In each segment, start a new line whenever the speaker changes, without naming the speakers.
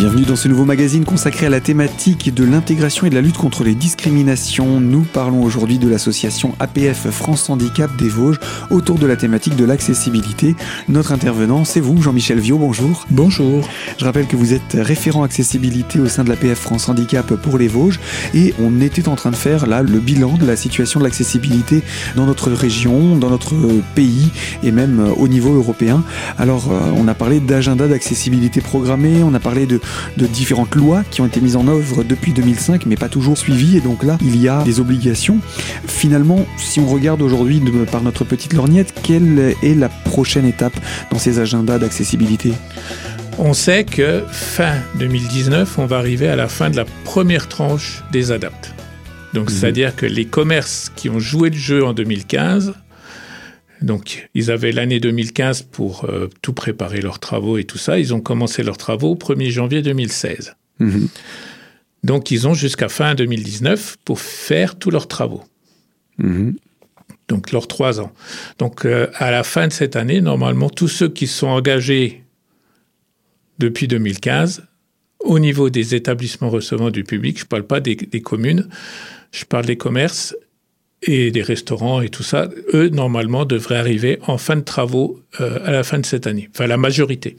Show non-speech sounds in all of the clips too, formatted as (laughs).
Bienvenue dans ce nouveau magazine consacré à la thématique de l'intégration et de la lutte contre les discriminations. Nous parlons aujourd'hui de l'association APF France Handicap des Vosges autour de la thématique de l'accessibilité. Notre intervenant, c'est vous, Jean-Michel Viau, bonjour.
Bonjour.
Je rappelle que vous êtes référent accessibilité au sein de l'APF France Handicap pour les Vosges et on était en train de faire là le bilan de la situation de l'accessibilité dans notre région, dans notre pays et même au niveau européen. Alors, euh, on a parlé d'agenda d'accessibilité programmé, on a parlé de de différentes lois qui ont été mises en œuvre depuis 2005 mais pas toujours suivies et donc là il y a des obligations. Finalement, si on regarde aujourd'hui par notre petite lorgnette, quelle est la prochaine étape dans ces agendas d'accessibilité?
On sait que fin 2019, on va arriver à la fin de la première tranche des adaptes. Donc, mmh. c'est-à-dire que les commerces qui ont joué le jeu en 2015 donc, ils avaient l'année 2015 pour euh, tout préparer leurs travaux et tout ça. Ils ont commencé leurs travaux au 1er janvier 2016. Mhm. Donc, ils ont jusqu'à fin 2019 pour faire tous leurs travaux. Mhm. Donc, leurs trois ans. Donc, euh, à la fin de cette année, normalement, tous ceux qui sont engagés depuis 2015, au niveau des établissements recevant du public, je ne parle pas des, des communes, je parle des commerces, et des restaurants et tout ça, eux, normalement, devraient arriver en fin de travaux euh, à la fin de cette année. Enfin, la majorité.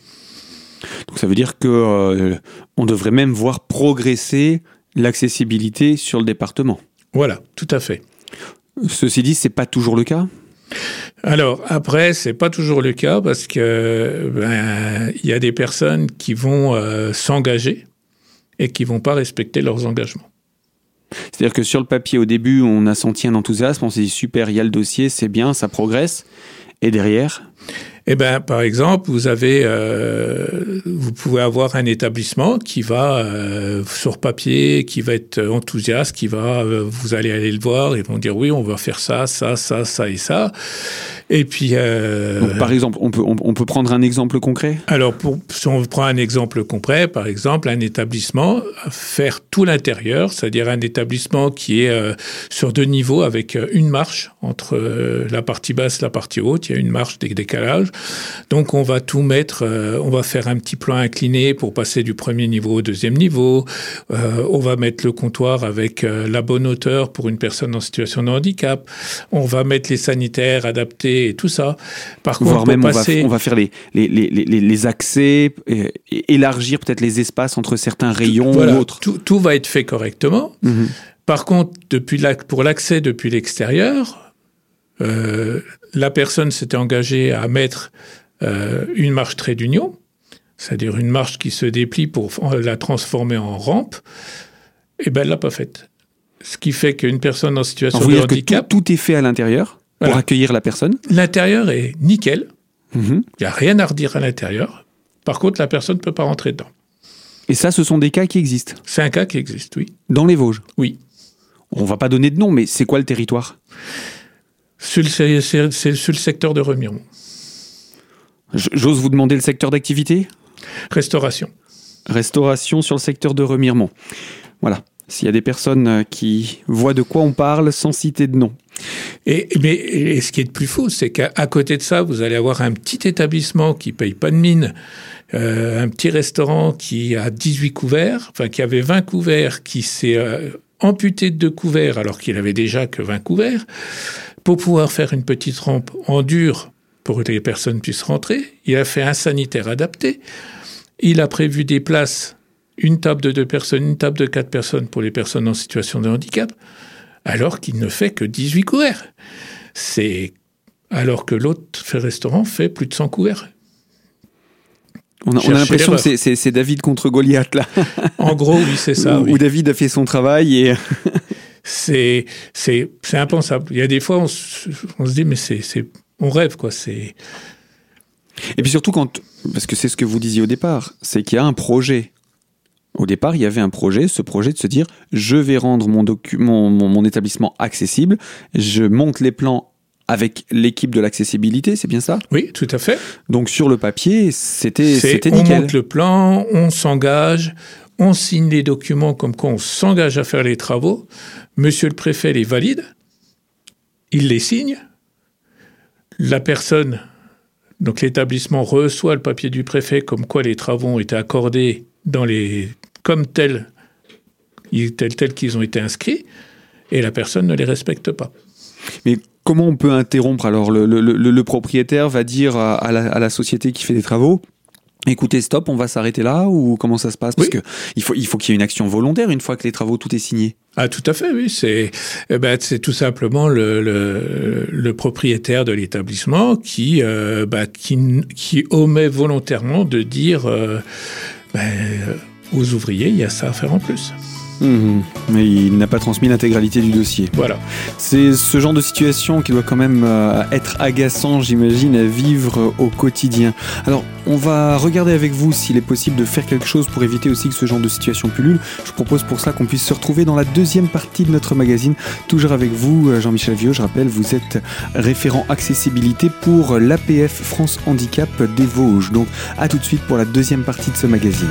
Donc ça veut dire que euh, on devrait même voir progresser l'accessibilité sur le département.
Voilà, tout à fait.
Ceci dit, c'est pas toujours le cas?
Alors après, c'est pas toujours le cas parce que ben, il y a des personnes qui vont euh, s'engager et qui vont pas respecter leurs engagements.
C'est-à-dire que sur le papier, au début, on a senti un enthousiasme, on s'est dit super, il y a le dossier, c'est bien, ça progresse. Et derrière?
Eh ben, par exemple, vous avez, euh, vous pouvez avoir un établissement qui va euh, sur papier, qui va être enthousiaste, qui va, euh, vous allez aller le voir, ils vont dire oui, on va faire ça, ça, ça, ça et ça. Et puis,
euh, Donc, par exemple, on peut, on, peut prendre un exemple concret?
Alors, pour, si on prend un exemple concret, par exemple, un établissement, faire tout l'intérieur, c'est-à-dire un établissement qui est euh, sur deux niveaux avec euh, une marche entre la partie basse et la partie haute, il y a une marche des décalages. Donc, on va tout mettre, on va faire un petit plan incliné pour passer du premier niveau au deuxième niveau. on va mettre le comptoir avec la bonne hauteur pour une personne en situation de handicap. On va mettre les sanitaires adaptés et tout ça.
Par contre, même on, va, faire les, les, les, les accès, élargir peut-être les espaces entre certains rayons ou autres.
Tout, va être fait correctement. Mhm. Par contre, depuis pour l'accès depuis l'extérieur, euh, la personne s'était engagée à mettre euh, une marche trait d'union, c'est-à-dire une marche qui se déplie pour la transformer en rampe. Et eh ben, elle l'a pas faite. Ce qui fait qu'une personne en situation de handicap.
tout, est fait à l'intérieur? Pour accueillir la personne
L'intérieur est nickel. Mhm. Il n'y a rien à redire à l'intérieur. Par contre, la personne ne peut pas rentrer dedans.
Et ça, ce sont des cas qui existent
C'est un cas qui existe, oui.
Dans les Vosges
Oui.
On va pas donner de nom, mais c'est quoi le territoire?
C'est le, le secteur de Remiremont.
J'ose vous demander le secteur d'activité?
Restauration.
Restauration sur le secteur de Remiremont. Voilà. S'il y a des personnes euh, qui voient de quoi on parle sans citer de nom.
Et, mais ce qui est de plus faux, c'est qu'à côté de ça, vous allez avoir un petit établissement qui paye pas de mine, euh, un petit restaurant qui a 18 couverts, enfin qui avait 20 couverts, qui s'est euh, amputé de deux couverts alors qu'il avait déjà que 20 couverts, pour pouvoir faire une petite rampe en dur pour que les personnes puissent rentrer. Il a fait un sanitaire adapté. Il a prévu des places, une table de deux personnes, une table de quatre personnes pour les personnes en situation de handicap alors qu'il ne fait que 18 couverts. C'est alors que l'autre restaurant fait plus de 100 couverts.
On a, l'impression que c'est David contre Goliath, là. (laughs)
En gros, oui, c'est ça.
Où, David a fait son travail et. (laughs)
c'est impensable. Il y a des fois, on se, on se dit, mais c'est on rêve, quoi. C'est.
Et puis surtout, quand. Parce que c'est ce que vous disiez au départ, c'est qu'il y a un projet. Au départ, il y avait un projet, ce projet de se dire je vais rendre mon, mon, établissement accessible, je monte les plans avec l'équipe de l'accessibilité, c'est bien ça?
Oui, tout à fait.
Donc sur le papier, c'était nickel.
On monte le plan, on s'engage, on signe les documents comme quoi on s'engage à faire les travaux. Monsieur le préfet les valide, il les signe. La personne, donc l'établissement reçoit le papier du préfet comme quoi les travaux ont été accordés dans les, comme tels, tels, tels qu'ils ont été inscrits, et la personne ne les respecte pas.
Mais comment on peut interrompre Alors, le, le, le, propriétaire va dire à la, à la société qui fait des travaux Écoutez, stop, on va s'arrêter là ou comment ça se passe? Parce que il faut il faut qu'il y ait une action volontaire une fois que les travaux tout est signé.
Ah tout à fait, oui. C'est eh ben, c'est tout simplement le, le, le propriétaire de l'établissement qui, euh, bah, qui qui omet volontairement de dire euh, ben, aux ouvriers il y a ça à faire en plus.
Mhm. Mais il n'a pas transmis l'intégralité du dossier.
Voilà.
C'est ce genre de situation qui doit quand même euh, être agaçant, j'imagine, à vivre au quotidien. Alors, on va regarder avec vous s'il est possible de faire quelque chose pour éviter aussi que ce genre de situation pullule. Je propose pour cela qu'on puisse se retrouver dans la deuxième partie de notre magazine. Toujours avec vous, euh, Jean-Michel Vieux. Je rappelle, vous êtes référent accessibilité pour l'APF France Handicap des Vosges. Donc, à tout de suite pour la deuxième partie de ce magazine.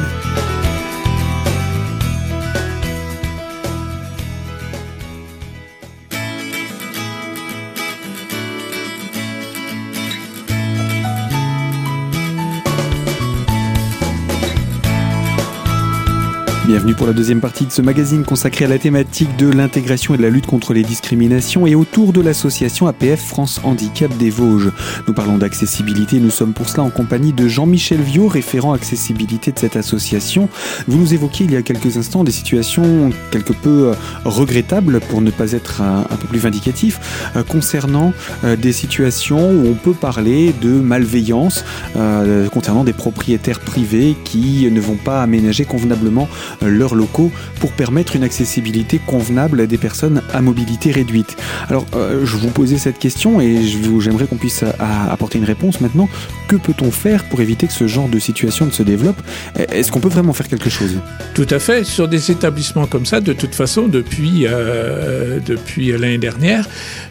Bienvenue pour la deuxième partie de ce magazine consacré à la thématique de l'intégration et de la lutte contre les discriminations et autour de l'association APF France Handicap des Vosges. Nous parlons d'accessibilité, nous sommes pour cela en compagnie de Jean-Michel Viau, référent accessibilité de cette association. Vous nous évoquiez il y a quelques instants des situations quelque peu euh, regrettables, pour ne pas être un, peu plus vindicatif, euh, concernant euh, des situations où on peut parler de malveillance concernant des propriétaires privés qui ne vont pas aménager convenablement leurs locaux pour permettre une accessibilité convenable à des personnes à mobilité réduite. Alors, euh, je vous posais cette question et j'aimerais qu'on puisse apporter une réponse maintenant. Que peut-on faire pour éviter que ce genre de situation ne se développe? Est-ce qu'on peut vraiment faire quelque chose?
Tout à fait. Sur des établissements comme ça, de toute façon, depuis, euh, depuis l'année dernière,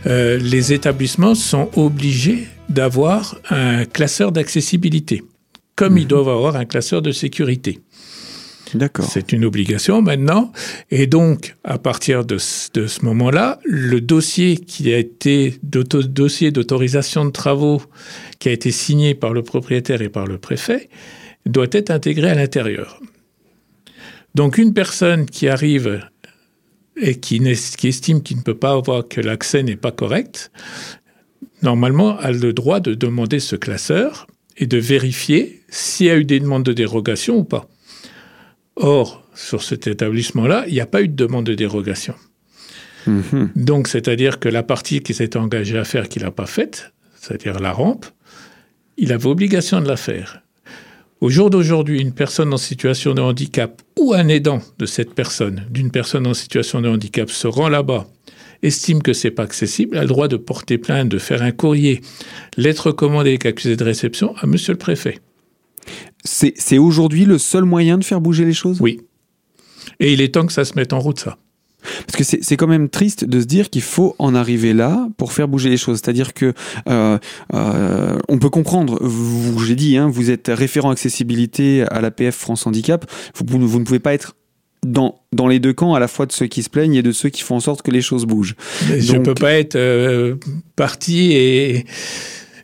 euh, les établissements sont obligés d'avoir un classeur d'accessibilité, comme ils mhm. doivent avoir un classeur de sécurité. C'est une obligation maintenant. Et donc, à partir de, ce moment-là, le dossier qui a été dossier d'autorisation de travaux qui a été signé par le propriétaire et par le préfet doit être intégré à l'intérieur. Donc, une personne qui arrive et qui estime qu'il ne peut pas avoir que l'accès n'est pas correct, normalement a le droit de demander ce classeur et de vérifier s'il y a eu des demandes de dérogation ou pas. Or, sur cet établissement-là, il n'y a pas eu de demande de dérogation. Mhm. Donc, c'est-à-dire que la partie qui s'était engagée à faire, qu'il n'a pas faite, c'est-à-dire la rampe, il avait obligation de la faire. Au jour d'aujourd'hui, une personne en situation de handicap ou un aidant de cette personne, d'une personne en situation de handicap, se rend là-bas, estime que c'est pas accessible, a le droit de porter plainte, de faire un courrier, lettre commandée avec accusé de réception à Monsieur le Préfet.
C'est aujourd'hui le seul moyen de faire bouger les choses?
Oui. Et il est temps que ça se mette en route, ça.
Parce que c'est quand même triste de se dire qu'il faut en arriver là pour faire bouger les choses. C'est-à-dire que euh, euh, on peut comprendre. Vous, j'ai dit, hein, vous êtes référent accessibilité à l'APF France Handicap. Vous, vous, ne pouvez pas être dans, dans les deux camps, à la fois de ceux qui se plaignent et de ceux qui font en sorte que les choses bougent.
je ne peux pas être euh, parti et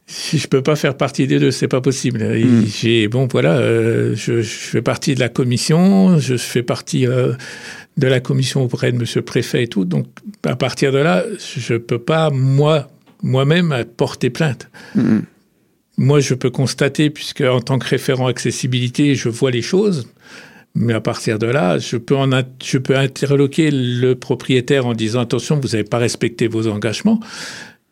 si je peux pas faire partie des deux, c'est pas possible. Hmm. J'ai bon voilà, euh, je, je, fais partie de la commission, je fais partie euh, de la commission auprès de Monsieur le Préfet et tout. Donc à partir de là, je peux pas moi moi-même porter plainte. Hmm. Moi, je peux constater, puisque en tant que référent accessibilité, je vois les choses. Mais à partir de là, je peux, en, je peux interloquer le propriétaire en disant attention, vous n'avez pas respecté vos engagements,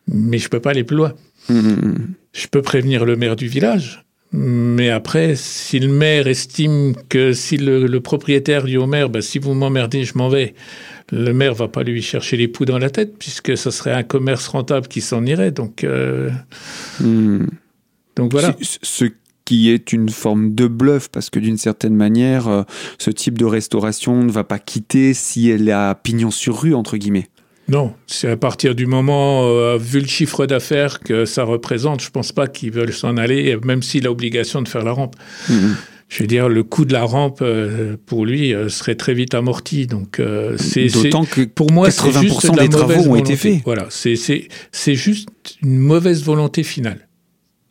mais je peux pas aller plus loin. Je peux prévenir le maire du village, mais après, si le maire estime que si le, propriétaire dit au maire, bah, si vous m'emmerdez, je m'en vais, le maire va pas lui chercher les poux dans la tête, puisque ce serait un commerce rentable qui s'en irait. Donc, euh,
hmm. donc voilà. Ce qui est une forme de bluff, parce que d'une certaine manière, euh, ce type de restauration ne va pas quitter si elle a pignon sur rue, entre guillemets.
Non, c'est à partir du moment, euh, vu le chiffre d'affaires que ça représente, je pense pas qu'ils veulent s'en aller, même s'il a l'obligation de faire la rampe. Mhm. Je veux dire, le coût de la rampe euh, pour lui euh, serait très vite amorti. Donc, c'est
d'autant que pour moi, 80% des travaux ont été faits.
Voilà, c'est c'est juste une mauvaise volonté finale.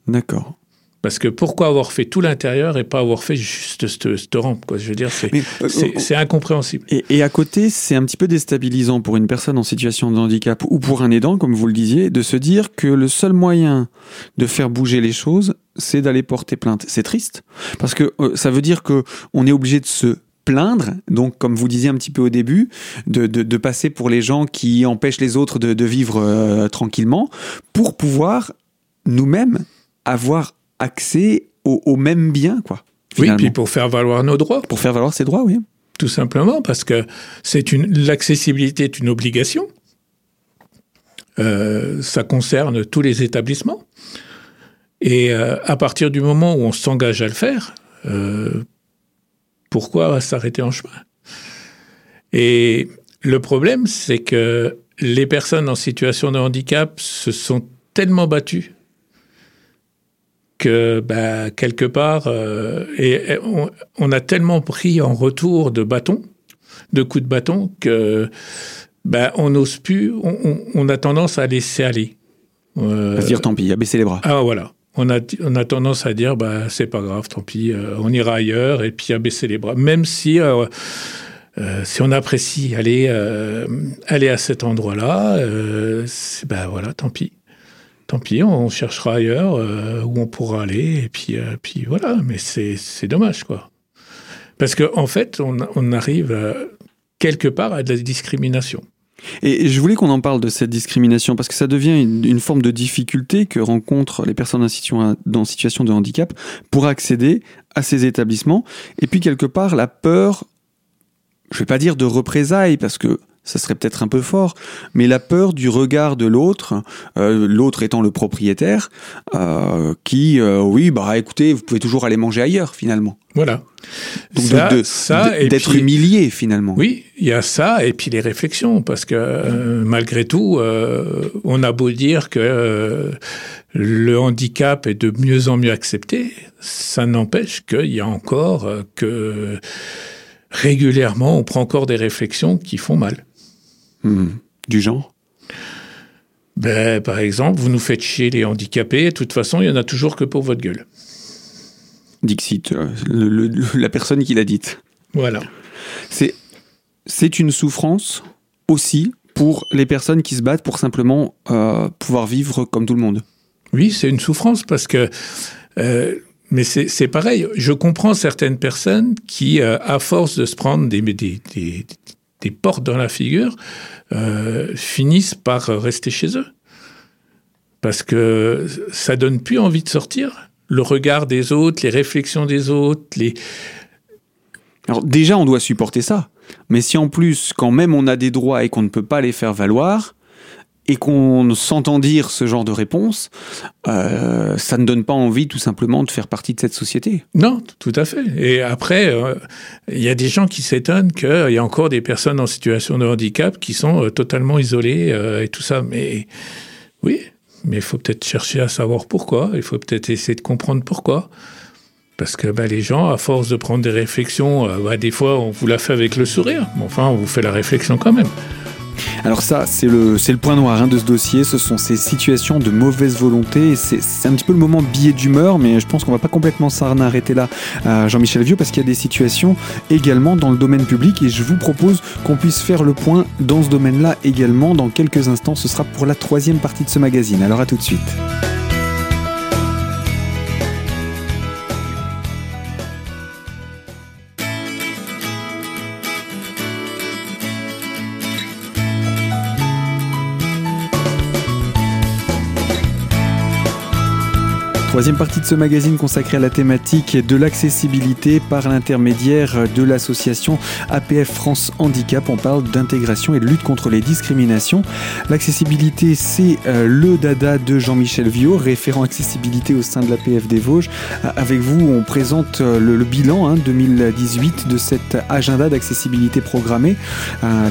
D'accord.
Parce que pourquoi avoir fait tout l'intérieur et pas avoir fait juste cette, rampe quoi? Je veux dire, c'est euh, incompréhensible.
Et, et, à côté, c'est un petit peu déstabilisant pour une personne en situation de handicap ou pour un aidant, comme vous le disiez, de se dire que le seul moyen de faire bouger les choses, c'est d'aller porter plainte. C'est triste parce que euh, ça veut dire que on est obligé de se plaindre, donc comme vous disiez un petit peu au début, de, de, passer pour les gens qui empêchent les autres de, de vivre euh, tranquillement, pour pouvoir nous-mêmes avoir accès aux, mêmes biens, quoi.
Oui, puis pour faire valoir nos droits.
Pour faire valoir ses droits, oui.
Tout simplement, parce que c'est une l'accessibilité est une obligation. Euh, ça concerne tous les établissements. Et euh, à partir du moment où on s'engage à le faire, euh, pourquoi s'arrêter en chemin? Et le problème, c'est que les personnes en situation de handicap se sont tellement battues que bah, quelque part, euh, et, on, a tellement pris en retour de bâtons, de coups de bâton, que bah, on n'ose plus, on, a tendance à laisser aller.
Euh, à se dire tant pis, à baisser les bras.
Ah voilà. On a, on a tendance à dire bah c'est pas grave, tant pis, euh, on ira ailleurs et puis à baisser les bras. Même si si on apprécie aller aller à cet endroit-là, ben voilà, tant pis tant pis, on cherchera ailleurs euh, où on pourra aller, et puis, euh, voilà, mais c'est dommage, quoi. Parce qu'en en fait, on, arrive euh, quelque part à de la discrimination.
Et je voulais qu'on en parle de cette discrimination parce que ça devient une, forme de difficulté que rencontrent les personnes en situation, situation de handicap pour accéder à ces établissements. Et puis quelque part, la peur, je vais pas dire de représailles parce que ça serait peut-être un peu fort, mais la peur du regard de l'autre, euh, l'autre étant le propriétaire, euh, qui, euh, oui, bah écoutez, vous pouvez toujours aller manger ailleurs finalement.
Voilà.
Donc d'être humilié finalement.
Oui, il y a ça et puis les réflexions parce que malgré tout, on a beau dire que le handicap est de mieux en mieux accepté, ça n'empêche qu'il y a encore que régulièrement on prend encore des réflexions qui font mal.
Hmm. Du genre?
Ben, Par exemple, vous nous faites chier les handicapés, de toute façon, il y en a toujours que pour votre gueule.
Dixit, euh, la personne qui l'a dite.
Voilà.
C'est, c'est une souffrance aussi pour les personnes qui se battent pour simplement euh, pouvoir vivre comme tout le monde.
Oui, c'est une souffrance parce que... Euh, mais c'est pareil, je comprends certaines personnes qui, à force de se prendre des, des, des portes dans la figure, euh, finissent par rester chez eux. Parce que ça donne plus envie de sortir. Le regard des autres, les réflexions des autres, les...
Alors déjà, on doit supporter ça. Mais si en plus, quand même on a des droits et qu'on ne peut pas les faire valoir, et qu'on s'entend dire ce genre de réponse, euh, ça ne donne pas envie tout simplement de faire partie de cette société.
Non, tout à fait. Et après, euh, il y a des gens qui s'étonnent qu'il y a encore des personnes en situation de handicap qui sont euh, totalement isolées et tout ça. Mais oui, mais il faut peut-être chercher à savoir pourquoi. Il faut peut-être essayer de comprendre pourquoi. Parce que bah, les gens, à force de prendre des réflexions, bah, des fois on vous la fait avec le sourire, mais enfin on vous fait la réflexion quand même.
Alors ça, c'est le, le point noir hein, de ce dossier, ce sont ces situations de mauvaise volonté, c'est un petit peu le moment billet d'humeur, mais je pense qu'on va pas complètement s'arrêter là, Jean-Michel Vieux, parce qu'il y a des situations également dans le domaine public, et je vous propose qu'on puisse faire le point dans ce domaine-là également dans quelques instants, ce sera pour la troisième partie de ce magazine, alors à tout de suite. Troisième partie de ce magazine consacré à la thématique de l'accessibilité par l'intermédiaire de l'association APF France Handicap. On parle d'intégration et de lutte contre les discriminations. L'accessibilité, c'est euh, le dada de Jean-Michel Viau, référent accessibilité au sein de l'APF des Vosges. Euh, avec vous, on présente euh, le, bilan 2018 hein, de cet agenda d'accessibilité programmé.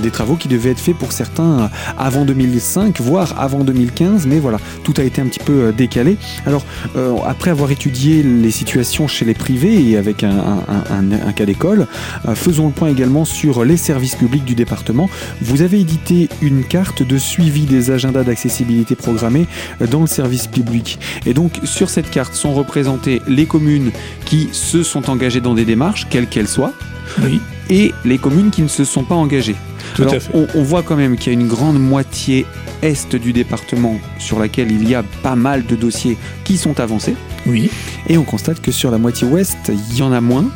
des travaux qui devaient être faits pour certains avant 2005, voire avant 2015, mais voilà, tout a été un petit peu décalé. Alors, après avoir étudié les situations chez les privés et avec un, un cas d'école, faisons le point également sur les services publics du département. Vous avez édité une carte de suivi des agendas d'accessibilité programmés dans le service public. Et donc sur cette carte sont représentées les communes qui se sont engagées dans des démarches, quelles qu'elles soient, et les communes qui ne se sont pas engagées. On, voit quand même qu'il y a une grande moitié est du département sur laquelle il y a pas mal de dossiers qui sont avancés.
Oui.
Et on constate que sur la moitié ouest, il y en a moins,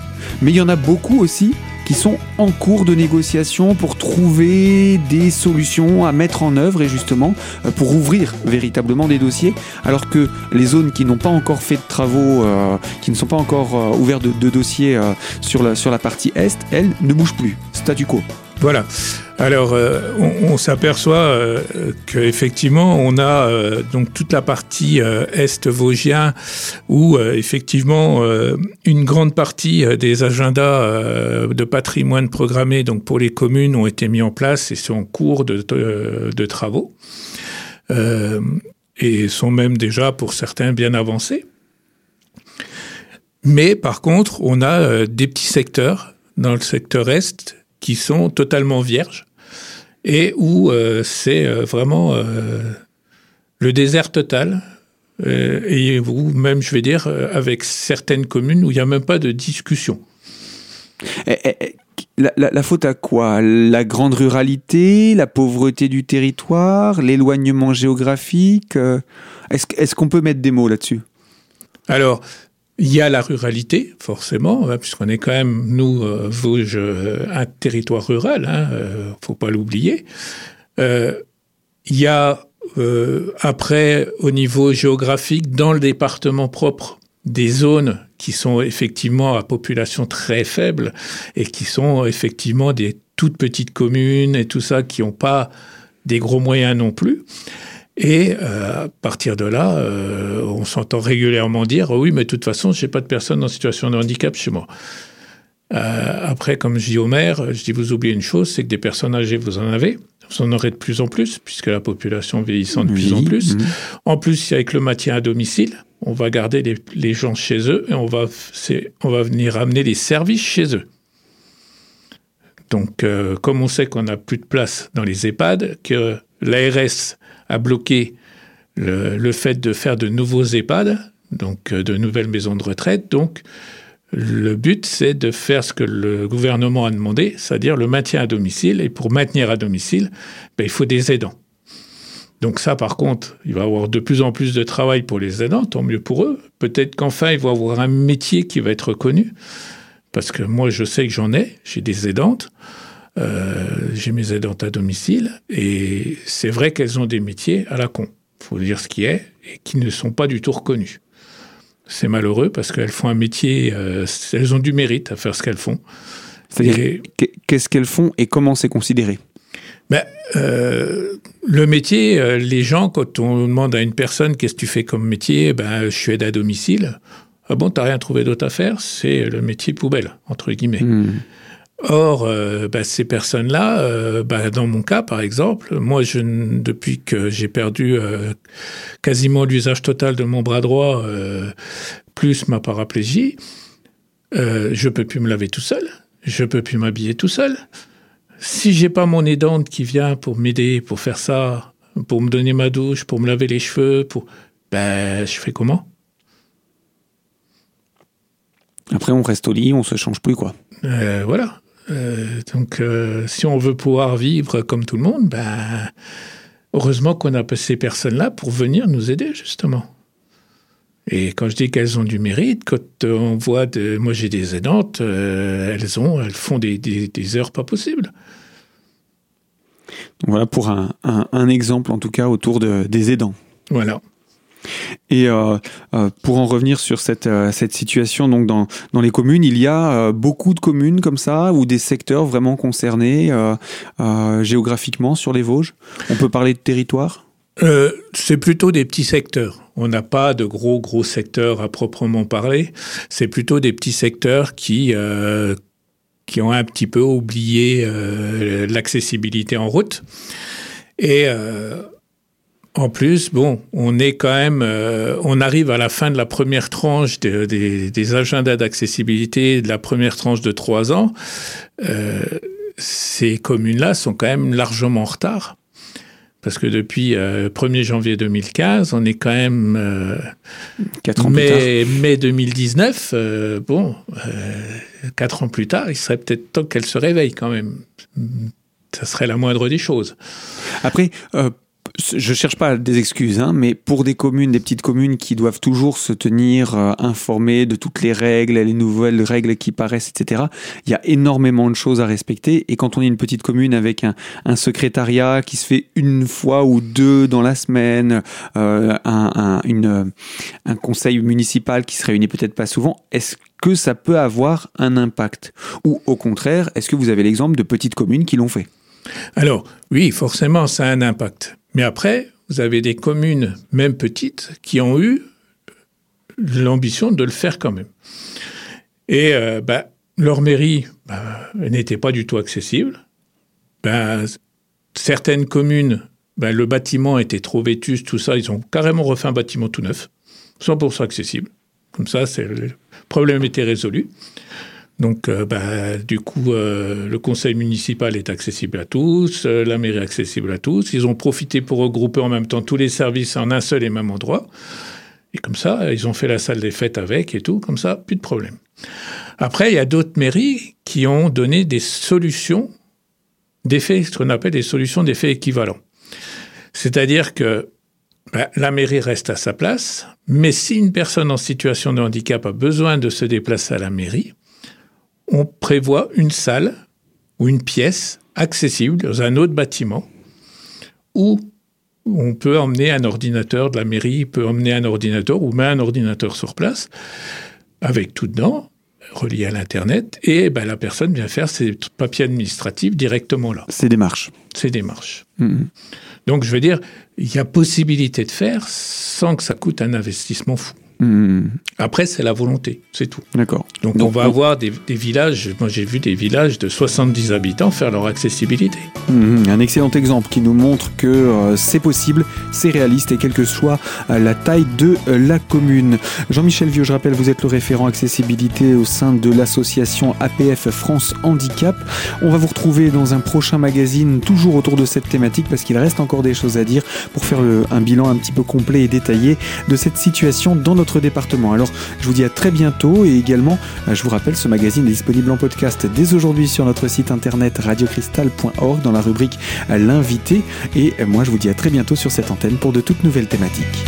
mais il y en a beaucoup aussi qui sont en cours de négociation pour trouver des solutions à mettre en œuvre et justement euh, pour ouvrir véritablement des dossiers, alors que les zones qui n'ont pas encore fait de travaux, euh, qui ne sont pas encore euh, ouvertes de, de dossiers sur, la, sur la partie est, elles ne bougent plus. Statu quo.
Voilà. Alors, euh, on, s'aperçoit euh, qu'effectivement, on a euh, donc toute la partie est vosgien où effectivement une grande partie des agendas de patrimoine programmés donc pour les communes ont été mis en place et sont en cours de, de travaux et sont même déjà pour certains bien avancés. Mais par contre, on a des petits secteurs dans le secteur est qui sont totalement vierges et où euh, c'est euh, vraiment euh, le désert total. et vous, même, je vais dire, avec certaines communes où il n'y a même pas de discussion.
Eh, eh, eh, la, faute à quoi? La grande ruralité, la pauvreté du territoire, l'éloignement géographique Est-ce qu'on peut mettre des mots là-dessus?
Alors, il y a la ruralité, forcément, hein, puisqu'on est quand même, nous, euh, Vosges, euh, un territoire rural, hein, euh, faut pas l'oublier. Euh, il y a, après, au niveau géographique, dans le département propre, des zones qui sont effectivement à population très faible et qui sont effectivement des toutes petites communes et tout ça, qui n'ont pas des gros moyens non plus. Et euh, à partir de là, euh, on s'entend régulièrement dire oui, mais de toute façon, j'ai pas de personnes en situation de handicap chez moi. Euh, après, comme je dis au maire, je dis vous oubliez une chose, c'est que des personnes âgées, vous en avez, vous en aurez de plus en plus, puisque la population vieillissant de plus en plus. En plus, avec le maintien à domicile, on va garder les, les gens chez eux et on va, on va venir amener les services chez eux. Donc, euh, comme on sait qu'on n'a plus de place dans les EHPAD, que l'ARS a bloqué le, fait de faire de nouveaux EHPAD, donc euh, de nouvelles maisons de retraite. Donc, le but, c'est de faire ce que le gouvernement a demandé, c'est-à-dire le maintien à domicile. Et pour maintenir à domicile, ben, il faut des aidants. Donc ça, par contre, il va y avoir de plus en plus de travail pour les aidants, tant mieux pour eux. Peut-être qu'enfin, ils vont avoir un métier qui va être reconnu. Parce que moi, je sais que j'en ai, j'ai des aidantes. Euh, j'ai mes aidantes à domicile et c'est vrai qu'elles ont des métiers à la con, faut dire ce qui est, et qui ne sont pas du tout reconnus. C'est malheureux parce qu'elles font un métier, euh, elles ont du mérite à faire ce qu'elles font.
C'est-à-dire, qu'est-ce qu'elles font et comment c'est considéré?
Ben, euh, le métier, euh, les gens, quand on demande à une personne qu'est-ce que tu fais comme métier, ben, je suis aide à domicile. Ah bon, t'as rien trouvé d'autre à faire? C'est le métier poubelle, entre guillemets. Hmm. Or, euh, bah, ces personnes-là, euh, bah, dans mon cas par exemple, moi, je, depuis que j'ai perdu euh, quasiment l'usage total de mon bras droit, plus ma paraplégie, je peux plus me laver tout seul, je peux plus m'habiller tout seul. Si j'ai pas mon aidante qui vient pour m'aider, pour faire ça, pour me donner ma douche, pour me laver les cheveux, pour, ben, je fais comment?
Après, on reste au lit, on se change plus, quoi.
voilà. Euh, donc, euh, si on veut pouvoir vivre comme tout le monde, ben, heureusement qu'on a ces personnes-là pour venir nous aider, justement. Et quand je dis qu'elles ont du mérite, quand on voit, de, moi j'ai des aidantes, euh, elles ont, elles font des, des, heures pas possibles.
voilà pour un, un, un, exemple en tout cas autour de, des aidants.
Voilà.
Et euh, euh, pour en revenir sur cette, euh, cette situation donc dans, dans les communes, il y a beaucoup de communes comme ça ou des secteurs vraiment concernés géographiquement sur les Vosges. On peut parler de territoire?
C'est plutôt des petits secteurs. On n'a pas de gros gros secteurs à proprement parler. C'est plutôt des petits secteurs qui qui ont un petit peu oublié l'accessibilité en route. Et en plus, bon, on est quand même, euh, on arrive à la fin de la première tranche des agendas d'accessibilité de la première tranche de trois ans. Euh, ces communes-là sont quand même largement en retard. Parce que depuis 1er janvier 2015, on est quand même.
Quatre ans plus tard.
Mai 2019, bon, quatre ans plus tard, il serait peut-être temps qu'elle se réveille quand même. Ça serait la moindre des choses.
Après, je cherche pas des excuses, hein, mais pour des communes, des petites communes qui doivent toujours se tenir euh, informées de toutes les règles, les nouvelles règles qui paraissent, etc., il y a énormément de choses à respecter. Et quand on est une petite commune avec un, secrétariat qui se fait une fois ou deux dans la semaine, euh, une, un conseil municipal qui se réunit peut-être pas souvent, est-ce que ça peut avoir un impact? Ou au contraire, est-ce que vous avez l'exemple de petites communes qui l'ont fait?
Alors, oui, forcément, ça a un impact. Mais après, vous avez des communes, même petites, qui ont eu l'ambition de le faire quand même. Et euh, bah, leur mairie bah, n'était pas du tout accessible. Bah, certaines communes, le bâtiment était trop vétuste, tout ça, ils ont carrément refait un bâtiment tout neuf, 100% accessible. Comme ça, le problème était résolu. Donc, euh, bah, du coup, euh, le conseil municipal est accessible à tous, euh, la mairie est accessible à tous. Ils ont profité pour regrouper en même temps tous les services en un seul et même endroit. Et comme ça, ils ont fait la salle des fêtes avec et tout, comme ça, plus de problème. Après, il y a d'autres mairies qui ont donné des solutions d'effets, ce qu'on appelle des solutions d'effets équivalents. C'est-à-dire que bah, la mairie reste à sa place, mais si une personne en situation de handicap a besoin de se déplacer à la mairie, on prévoit une salle ou une pièce accessible dans un autre bâtiment où on peut emmener un ordinateur de la mairie, peut emmener un ordinateur ou met un ordinateur sur place avec tout dedans, relié à l'Internet, et ben, la personne vient faire ses papiers administratifs directement là.
Ces démarches.
Ces démarches. Mmh. Donc je veux dire, il y a possibilité de faire sans que ça coûte un investissement fou. Hmm. Après, c'est la volonté, c'est tout.
D'accord.
Donc, on va avoir des, villages, moi j'ai vu des villages de 70 habitants faire leur accessibilité.
Hmm, un excellent exemple qui nous montre que euh, c'est possible, c'est réaliste et quelle que soit euh, la taille de euh, la commune. Jean-Michel Vieux, je rappelle, vous êtes le référent accessibilité au sein de l'association APF France Handicap. On va vous retrouver dans un prochain magazine, toujours autour de cette thématique, parce qu'il reste encore des choses à dire pour faire un bilan un petit peu complet et détaillé de cette situation dans notre département. Alors, je vous dis à très bientôt et également, euh, je vous rappelle, ce magazine est disponible en podcast dès aujourd'hui sur notre site internet radiocristal.org dans la rubrique L'invité. Et moi, je vous dis à très bientôt sur cette antenne pour de toutes nouvelles thématiques.